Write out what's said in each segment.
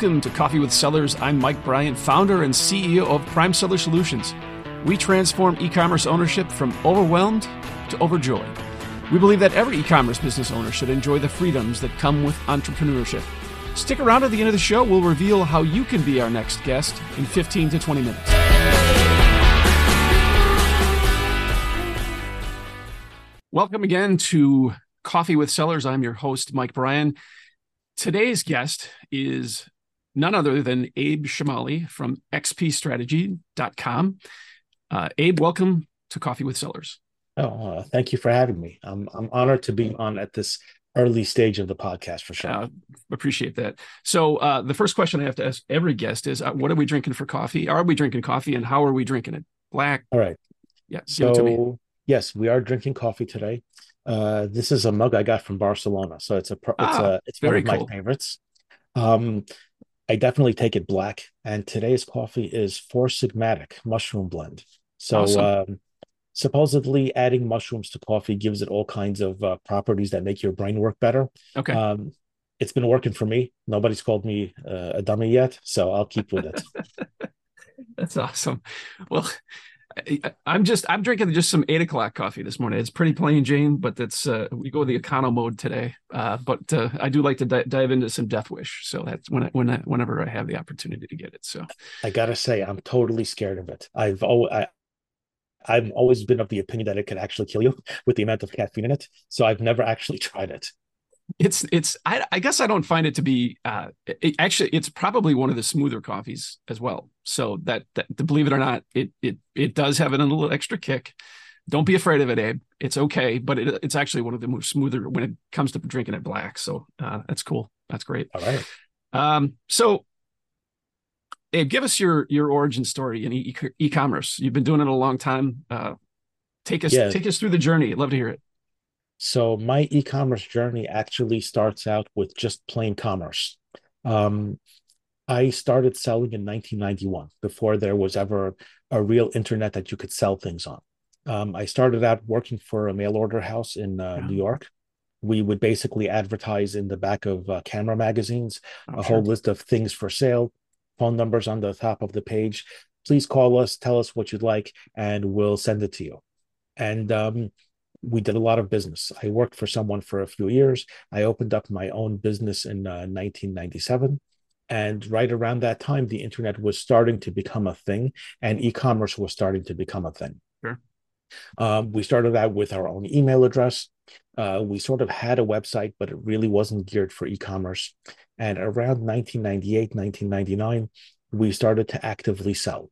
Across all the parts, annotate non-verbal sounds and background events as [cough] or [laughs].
Welcome to Coffee with Sellers. I'm Mike Bryant, founder and CEO of Prime Seller Solutions. We transform e commerce ownership from overwhelmed to overjoyed. We believe that every e commerce business owner should enjoy the freedoms that come with entrepreneurship. Stick around at the end of the show. We'll reveal how you can be our next guest in 15 to 20 minutes. Welcome again to Coffee with Sellers. I'm your host, Mike Bryan. Today's guest is none other than Abe Chomali from xpstrategy.com. Uh, Abe, welcome to Coffee with Sellers. Oh, uh, thank you for having me. I'm I'm honored to be on at this early stage of the podcast for sure. Uh, appreciate that. So uh, the first question I have to ask every guest is, uh, what are we drinking for coffee? Are we drinking coffee, and how are we drinking it? Black. All right. Yeah. So yes, we are drinking coffee today. Uh, this is a mug I got from Barcelona, so it's a it's ah, a it's one of cool. my favorites. Um, I definitely take it black, and today's coffee is Four Sigmatic Mushroom Blend. So awesome. um, supposedly adding mushrooms to coffee gives it all kinds of uh, properties that make your brain work better. Okay. Um, it's been working for me. Nobody's called me uh, a dummy yet, so I'll keep with it. [laughs] That's awesome. Well, I'm just I'm drinking just some eight o'clock coffee this morning. It's pretty plain Jane, but that's uh, we go the econo mode today. Uh, but uh, I do like to di- dive into some Death Wish, so that's when I, when I, whenever I have the opportunity to get it. So I gotta say, I'm totally scared of it. I've always I, I've always been of the opinion that it could actually kill you [laughs] with the amount of caffeine in it. So I've never actually tried it it's it's I, I, guess I don't find it to be uh it, actually it's probably one of the smoother coffees as well. So that that believe it or not, it it it does have a little extra kick. Don't be afraid of it, Abe. It's okay, but it, it's actually one of the most smoother when it comes to drinking it black. So uh, that's cool. That's great. All right. Um, so Abe, give us your your origin story in e- e-commerce. You've been doing it a long time. Uh, take us yeah. take us through the journey. I'd love to hear it. So my e-commerce journey actually starts out with just plain commerce. Um, I started selling in 1991 before there was ever a real internet that you could sell things on. Um, I started out working for a mail order house in uh. New York. We would basically advertise in the back of uh, camera magazines oh, a sure. whole list of things for sale, phone numbers on the top of the page. Please call us, tell us what you'd like, and we'll send it to you. And um, we did a lot of business. I worked for someone for a few years. I opened up my own business in uh, 1997. And right around that time, the internet was starting to become a thing and e commerce was starting to become a thing. Sure. Um, we started out with our own email address. Uh, we sort of had a website, but it really wasn't geared for e commerce. And around 1998, 1999, we started to actively sell.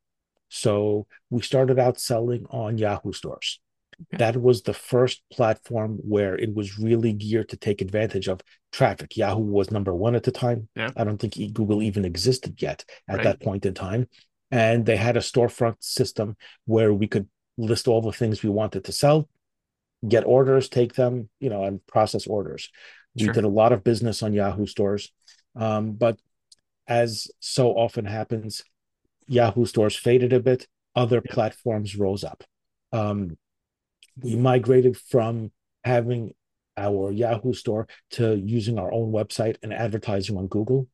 So we started out selling on Yahoo stores. Okay. That was the first platform where it was really geared to take advantage of traffic. Yahoo was number one at the time. Yeah. I don't think Google even existed yet at right. that point in time. And they had a storefront system where we could list all the things we wanted to sell, get orders, take them, you know, and process orders. Sure. We did a lot of business on Yahoo stores. Um, but as so often happens, Yahoo stores faded a bit, other yeah. platforms rose up. Um, we migrated from having our Yahoo store to using our own website and advertising on Google.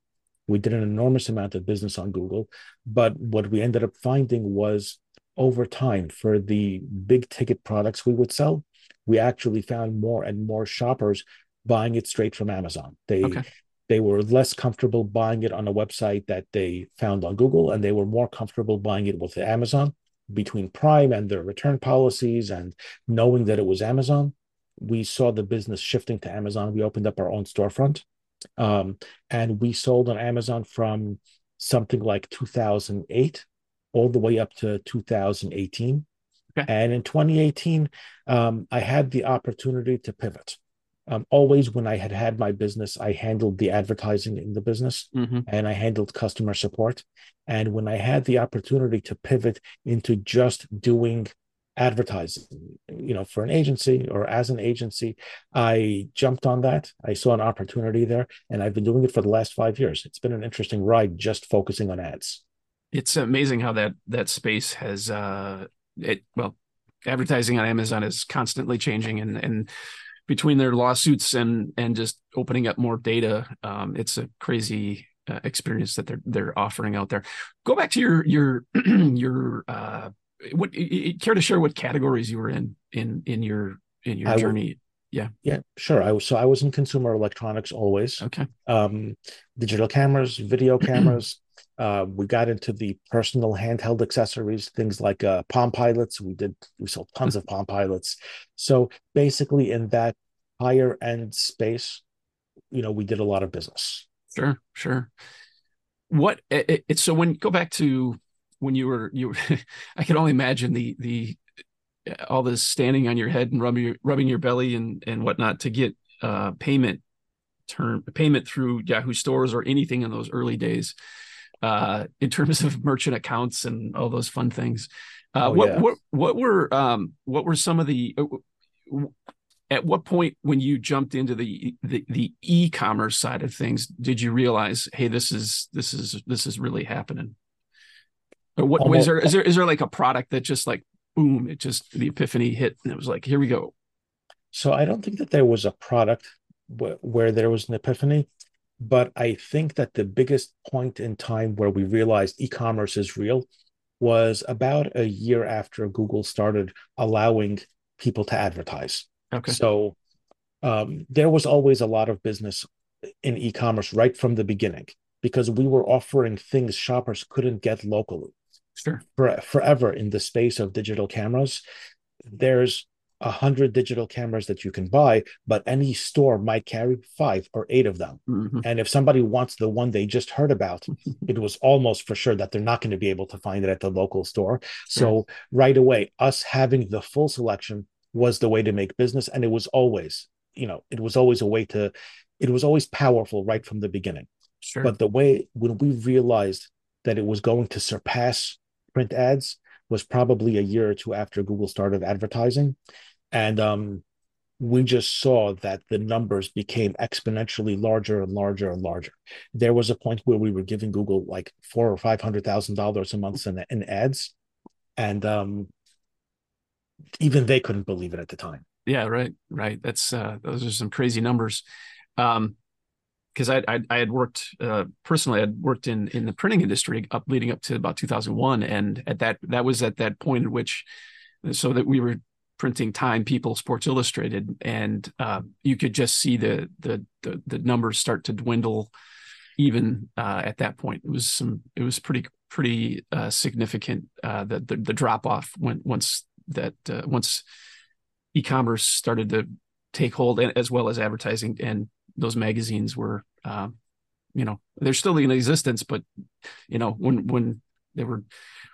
We did an enormous amount of business on Google, but what we ended up finding was over time for the big ticket products we would sell, we actually found more and more shoppers buying it straight from Amazon. They okay. they were less comfortable buying it on a website that they found on Google, and they were more comfortable buying it with Amazon between Prime and their return policies and knowing that it was Amazon, we saw the business shifting to Amazon. We opened up our own storefront um, and we sold on Amazon from something like 2008 all the way up to 2018. Okay. And in 2018, um, I had the opportunity to pivot um, always when I had had my business, I handled the advertising in the business mm-hmm. and I handled customer support. And when I had the opportunity to pivot into just doing advertising, you know, for an agency or as an agency, I jumped on that. I saw an opportunity there and I've been doing it for the last five years. It's been an interesting ride just focusing on ads. It's amazing how that that space has uh it well advertising on Amazon is constantly changing and and between their lawsuits and and just opening up more data, um, it's a crazy uh, experience that they're they're offering out there. Go back to your your [clears throat] your uh, what care to share what categories you were in in in your in your I journey? Yeah. Yeah sure. I was so i was in consumer electronics always. Okay. Um digital cameras video [clears throat] cameras uh we got into the personal handheld accessories things like uh palm pilots. We did we sold tons of palm pilots. So basically in that higher end space you know we did a lot of business sure sure what it, it so when go back to when you were you [laughs] i can only imagine the the all this standing on your head and rubbing your, rubbing your belly and and whatnot to get uh, payment term payment through Yahoo stores or anything in those early days uh, in terms of [laughs] merchant accounts and all those fun things. Uh, oh, what, yeah. what what were um, what were some of the uh, at what point when you jumped into the, the the e-commerce side of things did you realize hey this is this is this is really happening or what Almost. is there is there is there like a product that just like boom, it just the epiphany hit, and it was like, here we go. So I don't think that there was a product wh- where there was an epiphany, but I think that the biggest point in time where we realized e-commerce is real was about a year after Google started allowing people to advertise. Okay. So um, there was always a lot of business in e-commerce right from the beginning because we were offering things shoppers couldn't get locally. Sure. For, forever in the space of digital cameras, there's a hundred digital cameras that you can buy, but any store might carry five or eight of them. Mm-hmm. And if somebody wants the one they just heard about, [laughs] it was almost for sure that they're not going to be able to find it at the local store. So right away, us having the full selection was the way to make business. And it was always, you know, it was always a way to, it was always powerful right from the beginning. Sure. But the way when we realized that it was going to surpass print ads was probably a year or two after Google started advertising. And um, we just saw that the numbers became exponentially larger and larger and larger. There was a point where we were giving Google like four or five hundred thousand dollars a month in, in ads, and um, even they couldn't believe it at the time. Yeah, right, right. That's uh, those are some crazy numbers. Um, because I, I, I had worked uh, personally, I'd worked in in the printing industry up leading up to about 2001, and at that that was at that point in which, so that we were printing Time, People, Sports Illustrated, and uh, you could just see the, the, the the numbers start to dwindle. Even uh, at that point, it was some it was pretty pretty uh, significant uh, the, the, the drop off when once that uh, once e-commerce started to take hold, and, as well as advertising and those magazines were, uh, you know, they're still in existence, but you know, when when they were,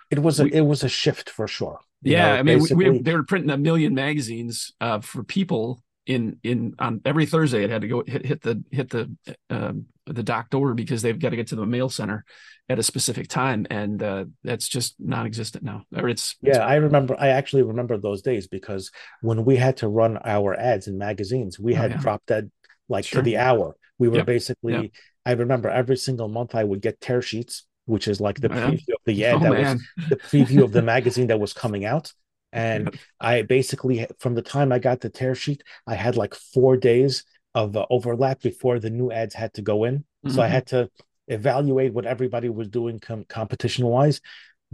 it was a we, it was a shift for sure. Yeah, know, I mean, we, we, they were printing a million magazines uh, for people in in on every Thursday. It had to go hit hit the hit the um, the dock door because they've got to get to the mail center at a specific time, and uh, that's just non-existent now. Or it's, yeah. It's, I remember. I actually remember those days because when we had to run our ads in magazines, we oh, had yeah. drop dead like sure. to the hour. We were yep. basically, yep. I remember every single month I would get tear sheets, which is like the preview of the ad oh, that man. was the preview of the magazine that was coming out. And. [laughs] I basically, from the time I got the tear sheet, I had like four days of uh, overlap before the new ads had to go in. Mm-hmm. So I mm-hmm. had to evaluate what everybody was doing com- competition wise,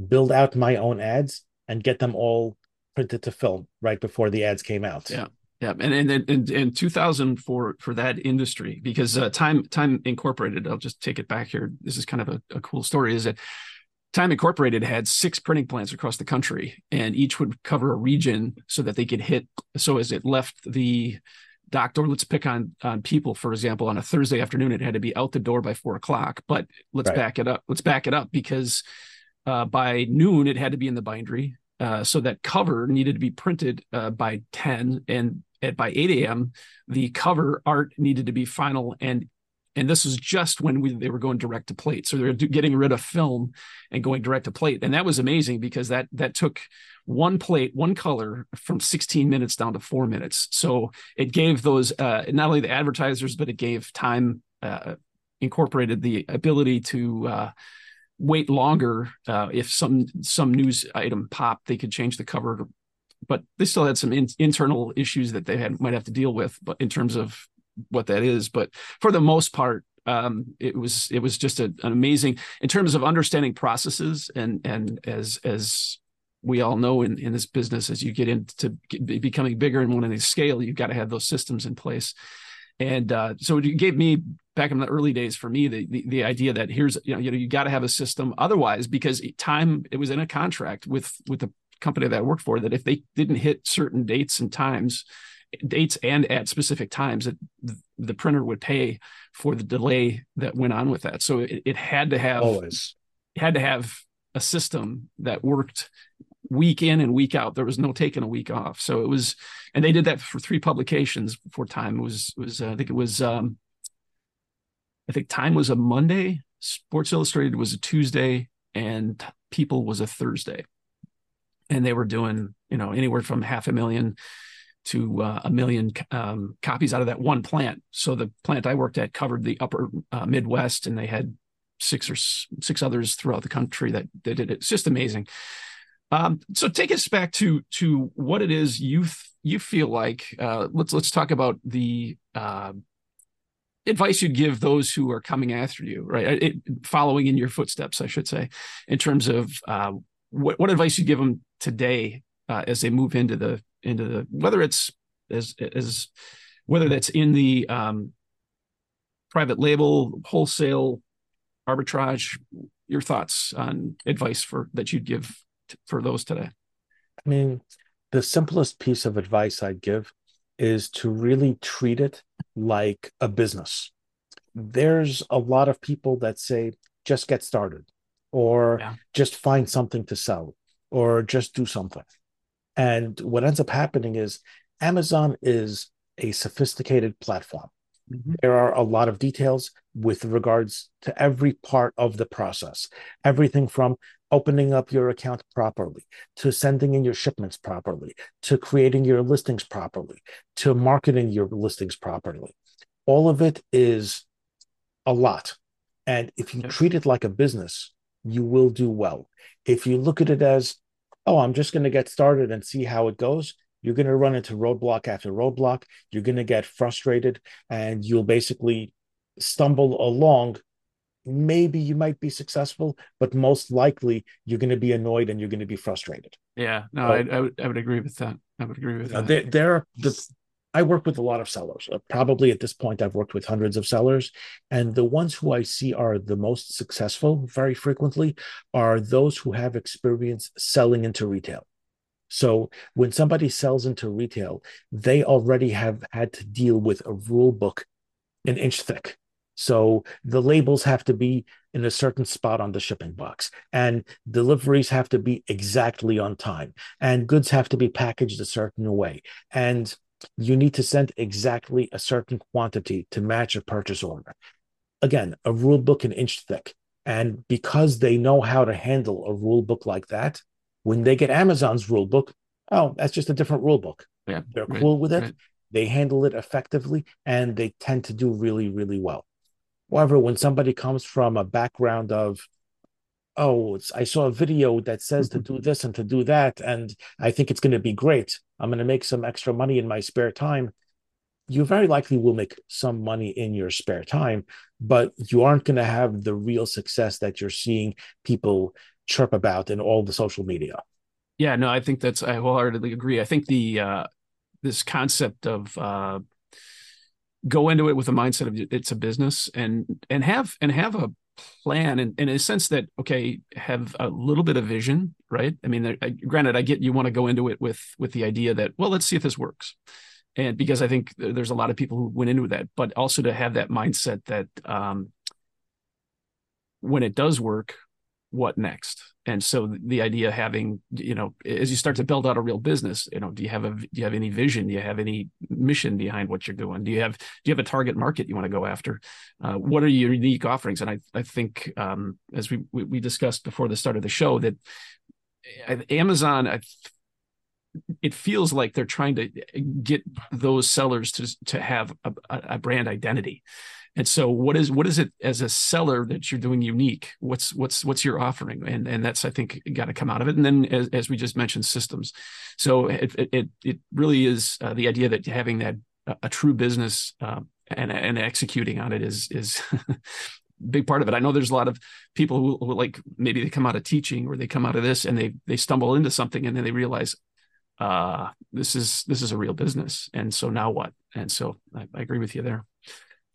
build out my own ads, and get them all printed to film right before the ads came out. Yeah. Yeah, and and in, in 2000 for for that industry because uh, Time Time Incorporated. I'll just take it back here. This is kind of a, a cool story. Is that Time Incorporated had six printing plants across the country, and each would cover a region so that they could hit. So as it left the doctor, let's pick on on people, for example, on a Thursday afternoon, it had to be out the door by four o'clock. But let's right. back it up. Let's back it up because uh, by noon it had to be in the bindery. Uh, so that cover needed to be printed uh, by 10 and at by 8 a.m the cover art needed to be final and and this was just when we, they were going direct to plate. So they're getting rid of film and going direct to plate. And that was amazing because that that took one plate one color from 16 minutes down to four minutes. So it gave those uh, not only the advertisers but it gave time uh, incorporated the ability to uh, wait longer uh, if some some news item popped they could change the cover. But they still had some in, internal issues that they had might have to deal with but in terms of what that is but for the most part Um, it was it was just a, an amazing in terms of understanding processes and and as as we all know in, in this business as you get into becoming bigger and wanting to scale you've got to have those systems in place. And uh, so it gave me back in the early days for me the the, the idea that here's you know you know you got to have a system. Otherwise because time it was in a contract with with the company that I worked for that if they didn't hit certain dates and times dates and at specific times that the printer would pay for the delay that went on with that so it, it had to have always had to have a system that worked week in and week out. There was no taking a week off. So it was, and they did that for three publications before Time was was uh, I think it was um, I think Time was a Monday, Sports Illustrated was a Tuesday, and People was a Thursday, and they were doing you know anywhere from half a million to uh, a million um, copies out of that one plant. So the plant I worked at covered the upper uh, Midwest, and they had six or six others throughout the country that, that did it. It's just amazing. Um, so take us back to to what it is you you feel like. Uh, let's let's talk about the uh, advice you'd give those who are coming after you, right? It, following in your footsteps, I should say, in terms of uh, what what advice you give them today uh, as they move into the into the whether it's as as whether that's in the um, private label, wholesale, arbitrage. Your thoughts on advice for that you'd give for those today? I mean, the simplest piece of advice I'd give is to really treat it like a business. There's a lot of people that say, just get started, or yeah. just find something to sell, or just do something. And what ends up happening is Amazon is a sophisticated platform. Mm-hmm. There are a lot of details with regards to every part of the process. Everything from opening up your account properly, to sending in your shipments properly, to creating your listings properly, to marketing your listings properly. All of it is a lot. And if you treat it like a business, you will do well. If you look at it as, oh, I'm just going to get started and see how it goes, you're going to run into roadblock after roadblock. You're going to get frustrated and you'll basically stumble along. Maybe you might be successful, but most likely you're going to be annoyed and you're going to be frustrated. Yeah, no, I, I, would, I would agree with that. I would agree with that. There, there are the, I work with a lot of sellers. Uh, probably at this point, I've worked with hundreds of sellers. And the ones who I see are the most successful very frequently are those who have experience selling into retail. So when somebody sells into retail, they already have had to deal with a rule book an inch thick. So the labels have to be in a certain spot on the shipping box, and deliveries have to be exactly on time, and goods have to be packaged a certain way. And you need to send exactly a certain quantity to match a purchase order. Again, a rule book an inch thick. And because they know how to handle a rule book like that, when they get Amazon's rule book, oh, that's just a different rule book. Yeah, they're right, cool with it. Right. They handle it effectively, and they tend to do really, really well. However, when somebody comes from a background of, oh, I saw a video that says to do this and to do that, and I think it's going to be great. I'm going to make some extra money in my spare time. You very likely will make some money in your spare time, but you aren't going to have the real success that you're seeing people chirp about in all the social media. Yeah, no, I think that's I wholeheartedly agree. I think the uh this concept of uh go into it with a mindset of it's a business and and have and have a plan and, in a sense that okay have a little bit of vision right? I mean I, granted i get you want to go into it with with the idea that well let's see if this works. And because i think there's a lot of people who went into that but also to have that mindset that um when it does work what next? And so the idea of having you know as you start to build out a real business you know do you have a do you have any vision? Do you have any mission behind what you're doing? Do you have do you have a target market you want to go after? Uh, what are your unique offerings? And i i think um, as we, we, we discussed before the start of the show that uh, amazon I, it feels like they're trying to get those sellers to to have a, a brand identity and so what is what is it as a seller that you're doing unique? What's what's what's your offering? And and that's I think got to come out of it. And then as, as we just mentioned, systems. So it it it really is uh, the idea that having that a true business uh, and and executing on it is is [laughs] big part of it. I know there's a lot of people who, who, like maybe they come out of teaching or they come out of this and they they stumble into something and then they realize uh this is this is a real business and so now what and so I, I agree with you there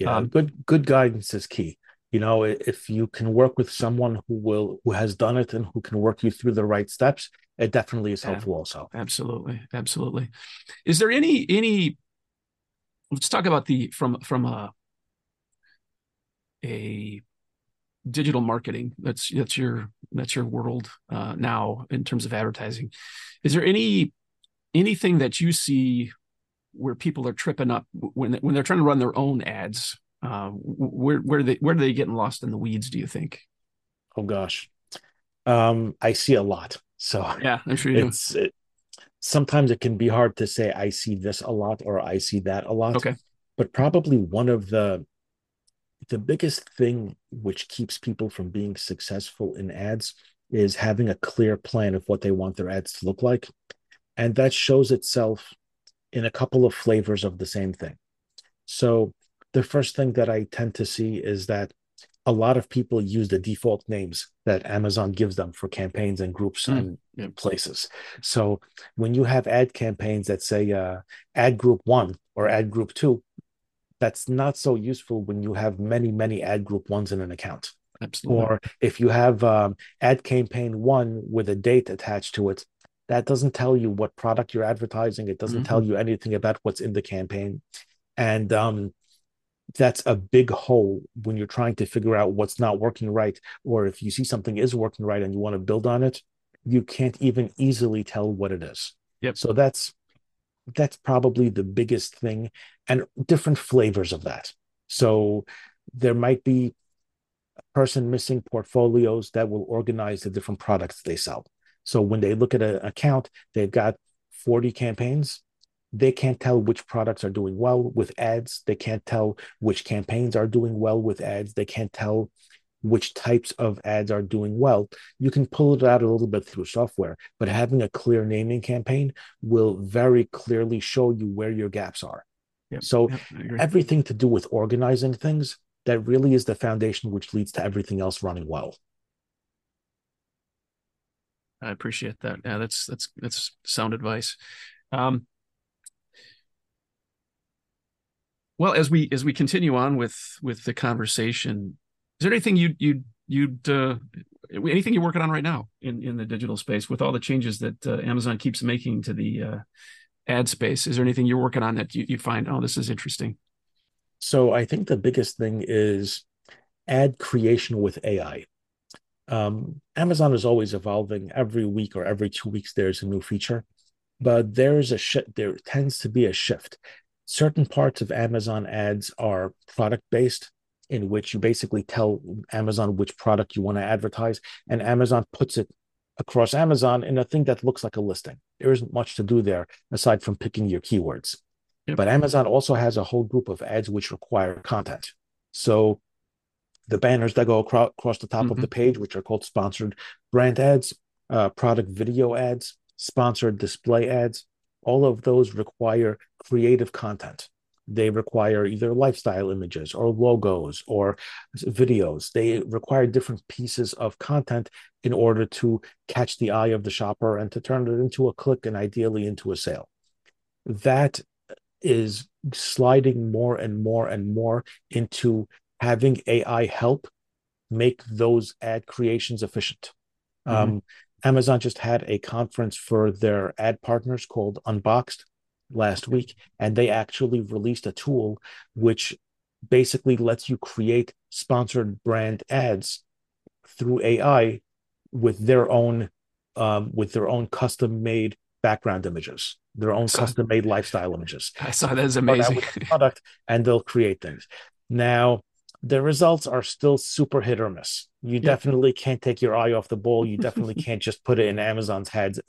yeah um, good good guidance is key. You know if you can work with someone who will who has done it and who can work you through the right steps it definitely is helpful yeah, also. Absolutely. Absolutely. Is there any any let's talk about the from from a a digital marketing that's that's your that's your world uh, now in terms of advertising. Is there any anything that you see where people are tripping up when when they're trying to run their own ads uh, where where they where are they getting lost in the weeds do you think? Oh gosh. Um i see a lot. So yeah i'm sure you it's it, sometimes it can be hard to say i see this a lot or i see that a lot. Okay. But probably one of the the biggest thing which keeps people from being successful in ads is having a clear plan of what they want their ads to look like. And that shows itself in a couple of flavors of the same thing. So, the first thing that I tend to see is that a lot of people use the default names that Amazon gives them for campaigns and groups mm. and places. So, when you have ad campaigns that say uh, ad group one or ad group two, that's not so useful when you have many many ad group ones in an account absolutely or if you have um, ad campaign one with a date attached to it that doesn't tell you what product you're advertising. It doesn't mm-hmm. tell you anything about what's in the campaign. And um, that's a big hole when you're trying to figure out what's not working right or if you see something is working right and you want to build on it you can't even easily tell what it is. Yep. so that's that's probably the biggest thing and different flavors of that. So there might be a person missing portfolios that will organize the different products they sell so when they look at an account they've got 40 campaigns they can't tell which products are doing well with ads they can't tell which campaigns are doing well with ads they can't tell which types of ads are doing well. You can pull it out a little bit through software, but having a clear naming campaign will very clearly show you where your gaps are. Yep. So yep, everything to do with organizing things, that really is the foundation which leads to everything else running well. I appreciate that. Yeah, that's that's that's sound advice. Um, well, as we as we continue on with with the conversation, is there anything you you you'd uh, anything you're working on right now in in the digital space with all the changes that uh, Amazon keeps making to the uh, ad space? Is there anything you're working on that you, you find oh this is interesting? So I think the biggest thing is ad creation with AI. Um, Amazon is always evolving. Every week or every two weeks, there's a new feature, but there's a shift. There tends to be a shift. Certain parts of Amazon ads are product based, in which you basically tell Amazon which product you want to advertise, and Amazon puts it across Amazon in a thing that looks like a listing. There isn't much to do there aside from picking your keywords. Yep. But Amazon also has a whole group of ads which require content. So the banners that go across, across the top mm-hmm. of the page, which are called sponsored brand ads, uh, product video ads, sponsored display ads, all of those require creative content they require either lifestyle images or logos or videos. They require different pieces of content in order to catch the eye of the shopper and to turn it into a click and ideally into a sale. That is sliding more and more and more into having AI help make those ad creations efficient. Mm-hmm. Um, Amazon just had a conference for their ad partners called Unboxed, last week, and they actually released a tool which basically lets you create sponsored brand ads through AI with their own um, with their own custom made background images, their own custom made lifestyle images. I saw that is amazing. product, and they'll create things. Now, the results are still super hit or miss. You yeah. definitely can't take your eye off the ball. You definitely [laughs] can't just put it in Amazon's hands,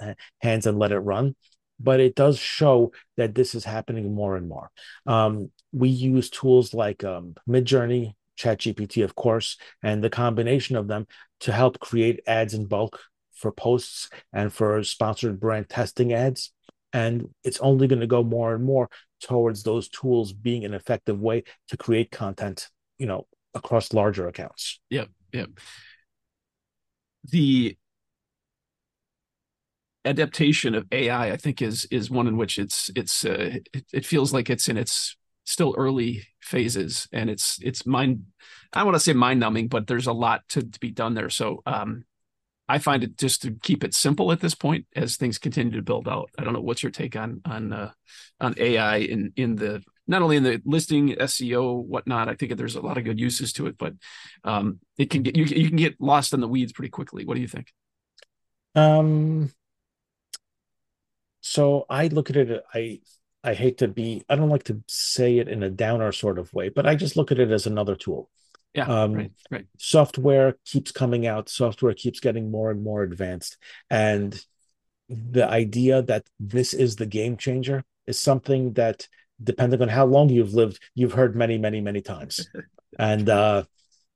hands and let it run but it does show that this is happening more and more. Um, we use tools like um, Midjourney, ChatGPT, of course, and the combination of them to help create ads in bulk for posts and for sponsored brand testing ads. And it's only going to go more and more towards those tools being an effective way to create content, you know, across larger accounts. Yep, yep. The adaptation of AI, I think, is is one in which it's it's uh, it, it feels like it's in its still early phases, and it's it's mind. I want to say mind numbing, but there's a lot to, to be done there. So um, I find it just to keep it simple at this point as things continue to build out. I don't know what's your take on on uh, on AI in in the not only in the listing SEO whatnot. I think there's a lot of good uses to it, but um, it can get you you can get lost in the weeds pretty quickly. What do you think? Um. So I look at it. I I hate to be. I don't like to say it in a downer sort of way, but I just look at it as another tool. Yeah, um, right, right. Software keeps coming out. Software keeps getting more and more advanced, and the idea that this is the game changer is something that, depending on how long you've lived, you've heard many, many, many times. and uh,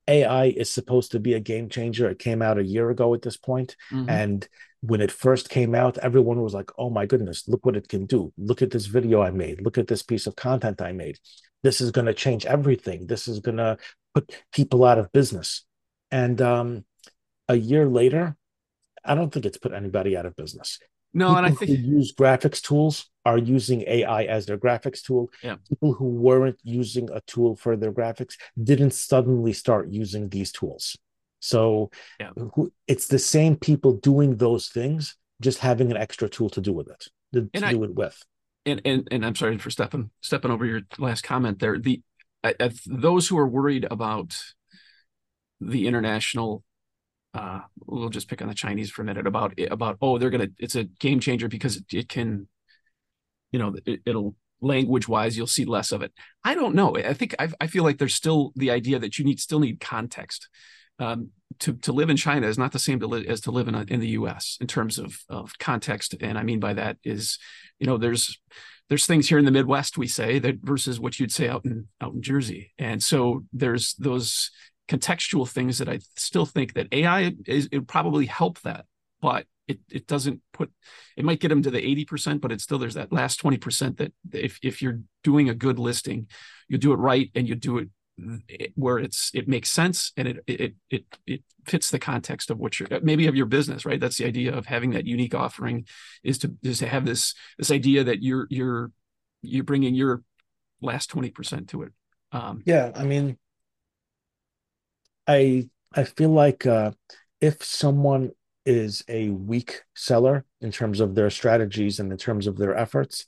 AI is supposed to be a game changer. It came out a year ago at this point, mm-hmm. and when it first came out, everyone was like, "Oh my goodness, look what it can do! Look at this video I made! Look at this piece of content I made! This is going to change everything. This is going to put people out of business. And um, a year later, I don't think it's put anybody out of business. No, people and I think use graphics tools are using AI as their graphics tool. Yeah. People who weren't using a tool for their graphics didn't suddenly start using these tools. So yeah. it's the same people doing those things, just having an extra tool to do with it, to, to I, do it with. And, and and I'm sorry for stepping stepping over your last comment there. The those who are worried about the international uh, we'll just pick on the Chinese for a minute about about oh they're gonna it's a game changer because it, it can you know it, will language wise you'll see less of it. I don't know. I think I, I feel like there's still the idea that you need still need context. Um, to to live in China is not the same to li- as to live in a, in the U.S. in terms of of context, and I mean by that is you know there's there's things here in the Midwest we say that versus what you'd say out in out in Jersey, and so there's those contextual things that I still think that AI is it probably help that, but it it doesn't put it might get them to the 80%, but it's still there's that last 20% that if if you're doing a good listing, you do it right and you do it where it's it makes sense and it it it it fits the context of what you're maybe of your business right? That's the idea of having that unique offering is to is to have this this idea that you're you're you're bringing your last 20% to it. Um yeah i mean i i feel like uh if someone is a weak seller in terms of their strategies and in terms of their efforts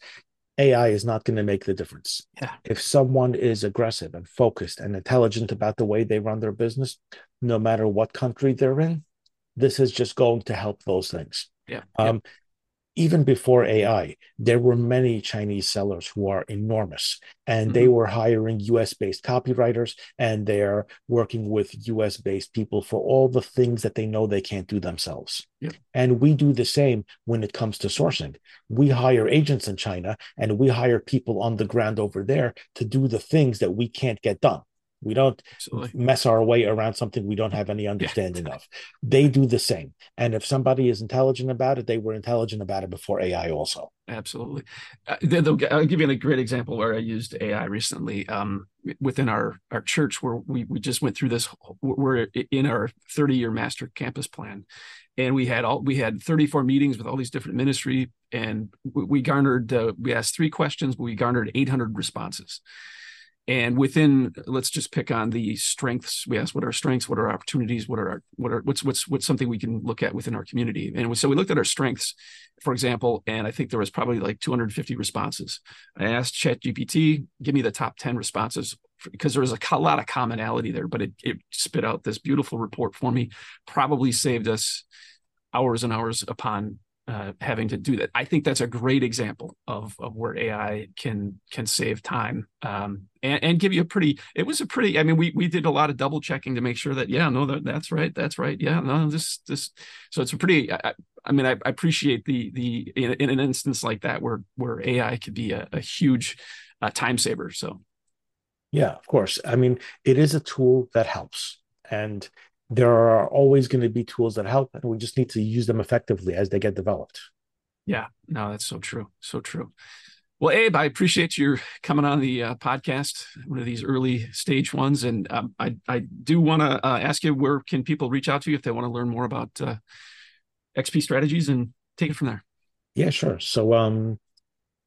AI is not going to make the difference. Yeah. If someone is aggressive and focused and intelligent about the way they run their business, no matter what country they're in, this is just going to help those things. Yeah. Um, yeah even before AI, there were many Chinese sellers who are enormous, and mm-hmm. they were hiring US based copywriters and they're working with US based people for all the things that they know they can't do themselves. And we do the same when it comes to sourcing. We hire agents in China and we hire people on the ground over there to do the things that we can't get done. We don't Absolutely. mess our way around something we don't have any understanding yeah. of. They do the same. And if somebody is intelligent about it, they were intelligent about it before AI also. Absolutely. Uh, I'll give you a great example where I used AI recently um, within our, our church where we, we just went through this. We're in our 30 year master campus plan. And we had all we had 34 meetings with all these different ministry, and we, we garnered uh, we asked three questions, but we garnered 800 responses and within let's just pick on the strengths. We asked what are our strengths? What are our opportunities? What are our what are what's what's what's something we can look at within our community? And so we looked at our strengths for example and i think there was probably like 250 responses. I asked chat gpt give me the top 10 responses because there was a lot of commonality there but it, it spit out this beautiful report for me probably saved us hours and hours upon uh, having to do that. I think that's a great example of of where AI can can save time um, and, and give you a pretty. It was a pretty. I mean, we we did a lot of double checking to make sure that yeah, no, that, that's right, that's right, yeah, no, this this. So it's a pretty. I, I mean, I, I, appreciate the the in, in, an instance like that where where AI could be a, a huge uh, time saver. So. Yeah, of course. I mean, it is a tool that helps, and there are always going to be tools that help and we just need to use them effectively as they get developed yeah no that's so true so true Well, Abe, I appreciate your coming on the uh, podcast, one of these early stage ones, and um, I I do want to uh, ask you where can people reach out to you if they want to learn more about uh, XP strategies and take it from there. Yeah, sure. So, um,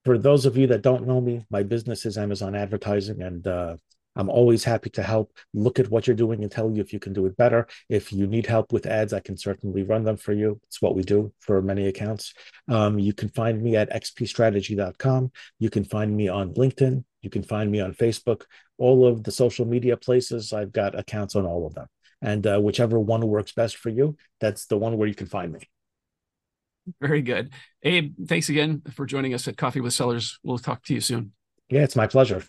for those of you that don't know me, my business is Amazon advertising, and uh, I'm always happy to help look at what you're doing and tell you if you can do it better. If you need help with ads, I can certainly run them for you. It's what we do for many accounts. Um, you can find me at xpstrategy.com. You can find me on LinkedIn. You can find me on Facebook. All of the social media places, I've got accounts on all of them. And uh, whichever one works best for you, that's the one where you can find me. Very good. Abe, thanks again for joining us at Coffee with Sellers. We'll talk to you soon. Yeah, it's my pleasure.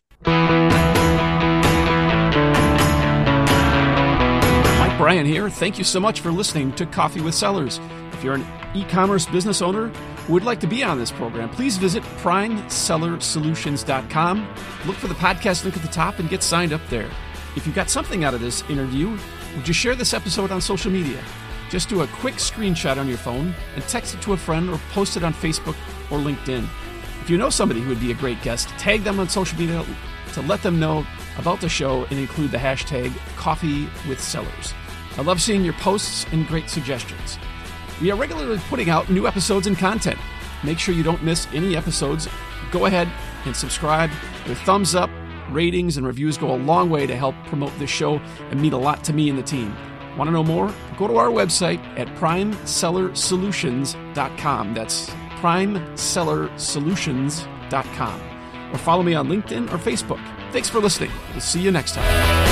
Bryant here. Thank you so much for listening to Coffee with Sellers. If you're an e commerce business owner who would like to be on this program, please visit primesellersolutions.com. Look for the podcast link at the top and get signed up there. If you got something out of this interview, would you share this episode on social media? Just do a quick screenshot on your phone and text it to a friend or post it on Facebook or LinkedIn. If you know somebody who would be a great guest, tag them on social media to let them know about the show and include the hashtag Coffee with Sellers. I love seeing your posts and great suggestions. We are regularly putting out new episodes and content. Make sure you don't miss any episodes. Go ahead and subscribe. Your thumbs up, ratings, and reviews go a long way to help promote this show and mean a lot to me and the team. Want to know more? Go to our website at primesellersolutions.com. That's primesellersolutions.com. Or follow me on LinkedIn or Facebook. Thanks for listening. We'll see you next time.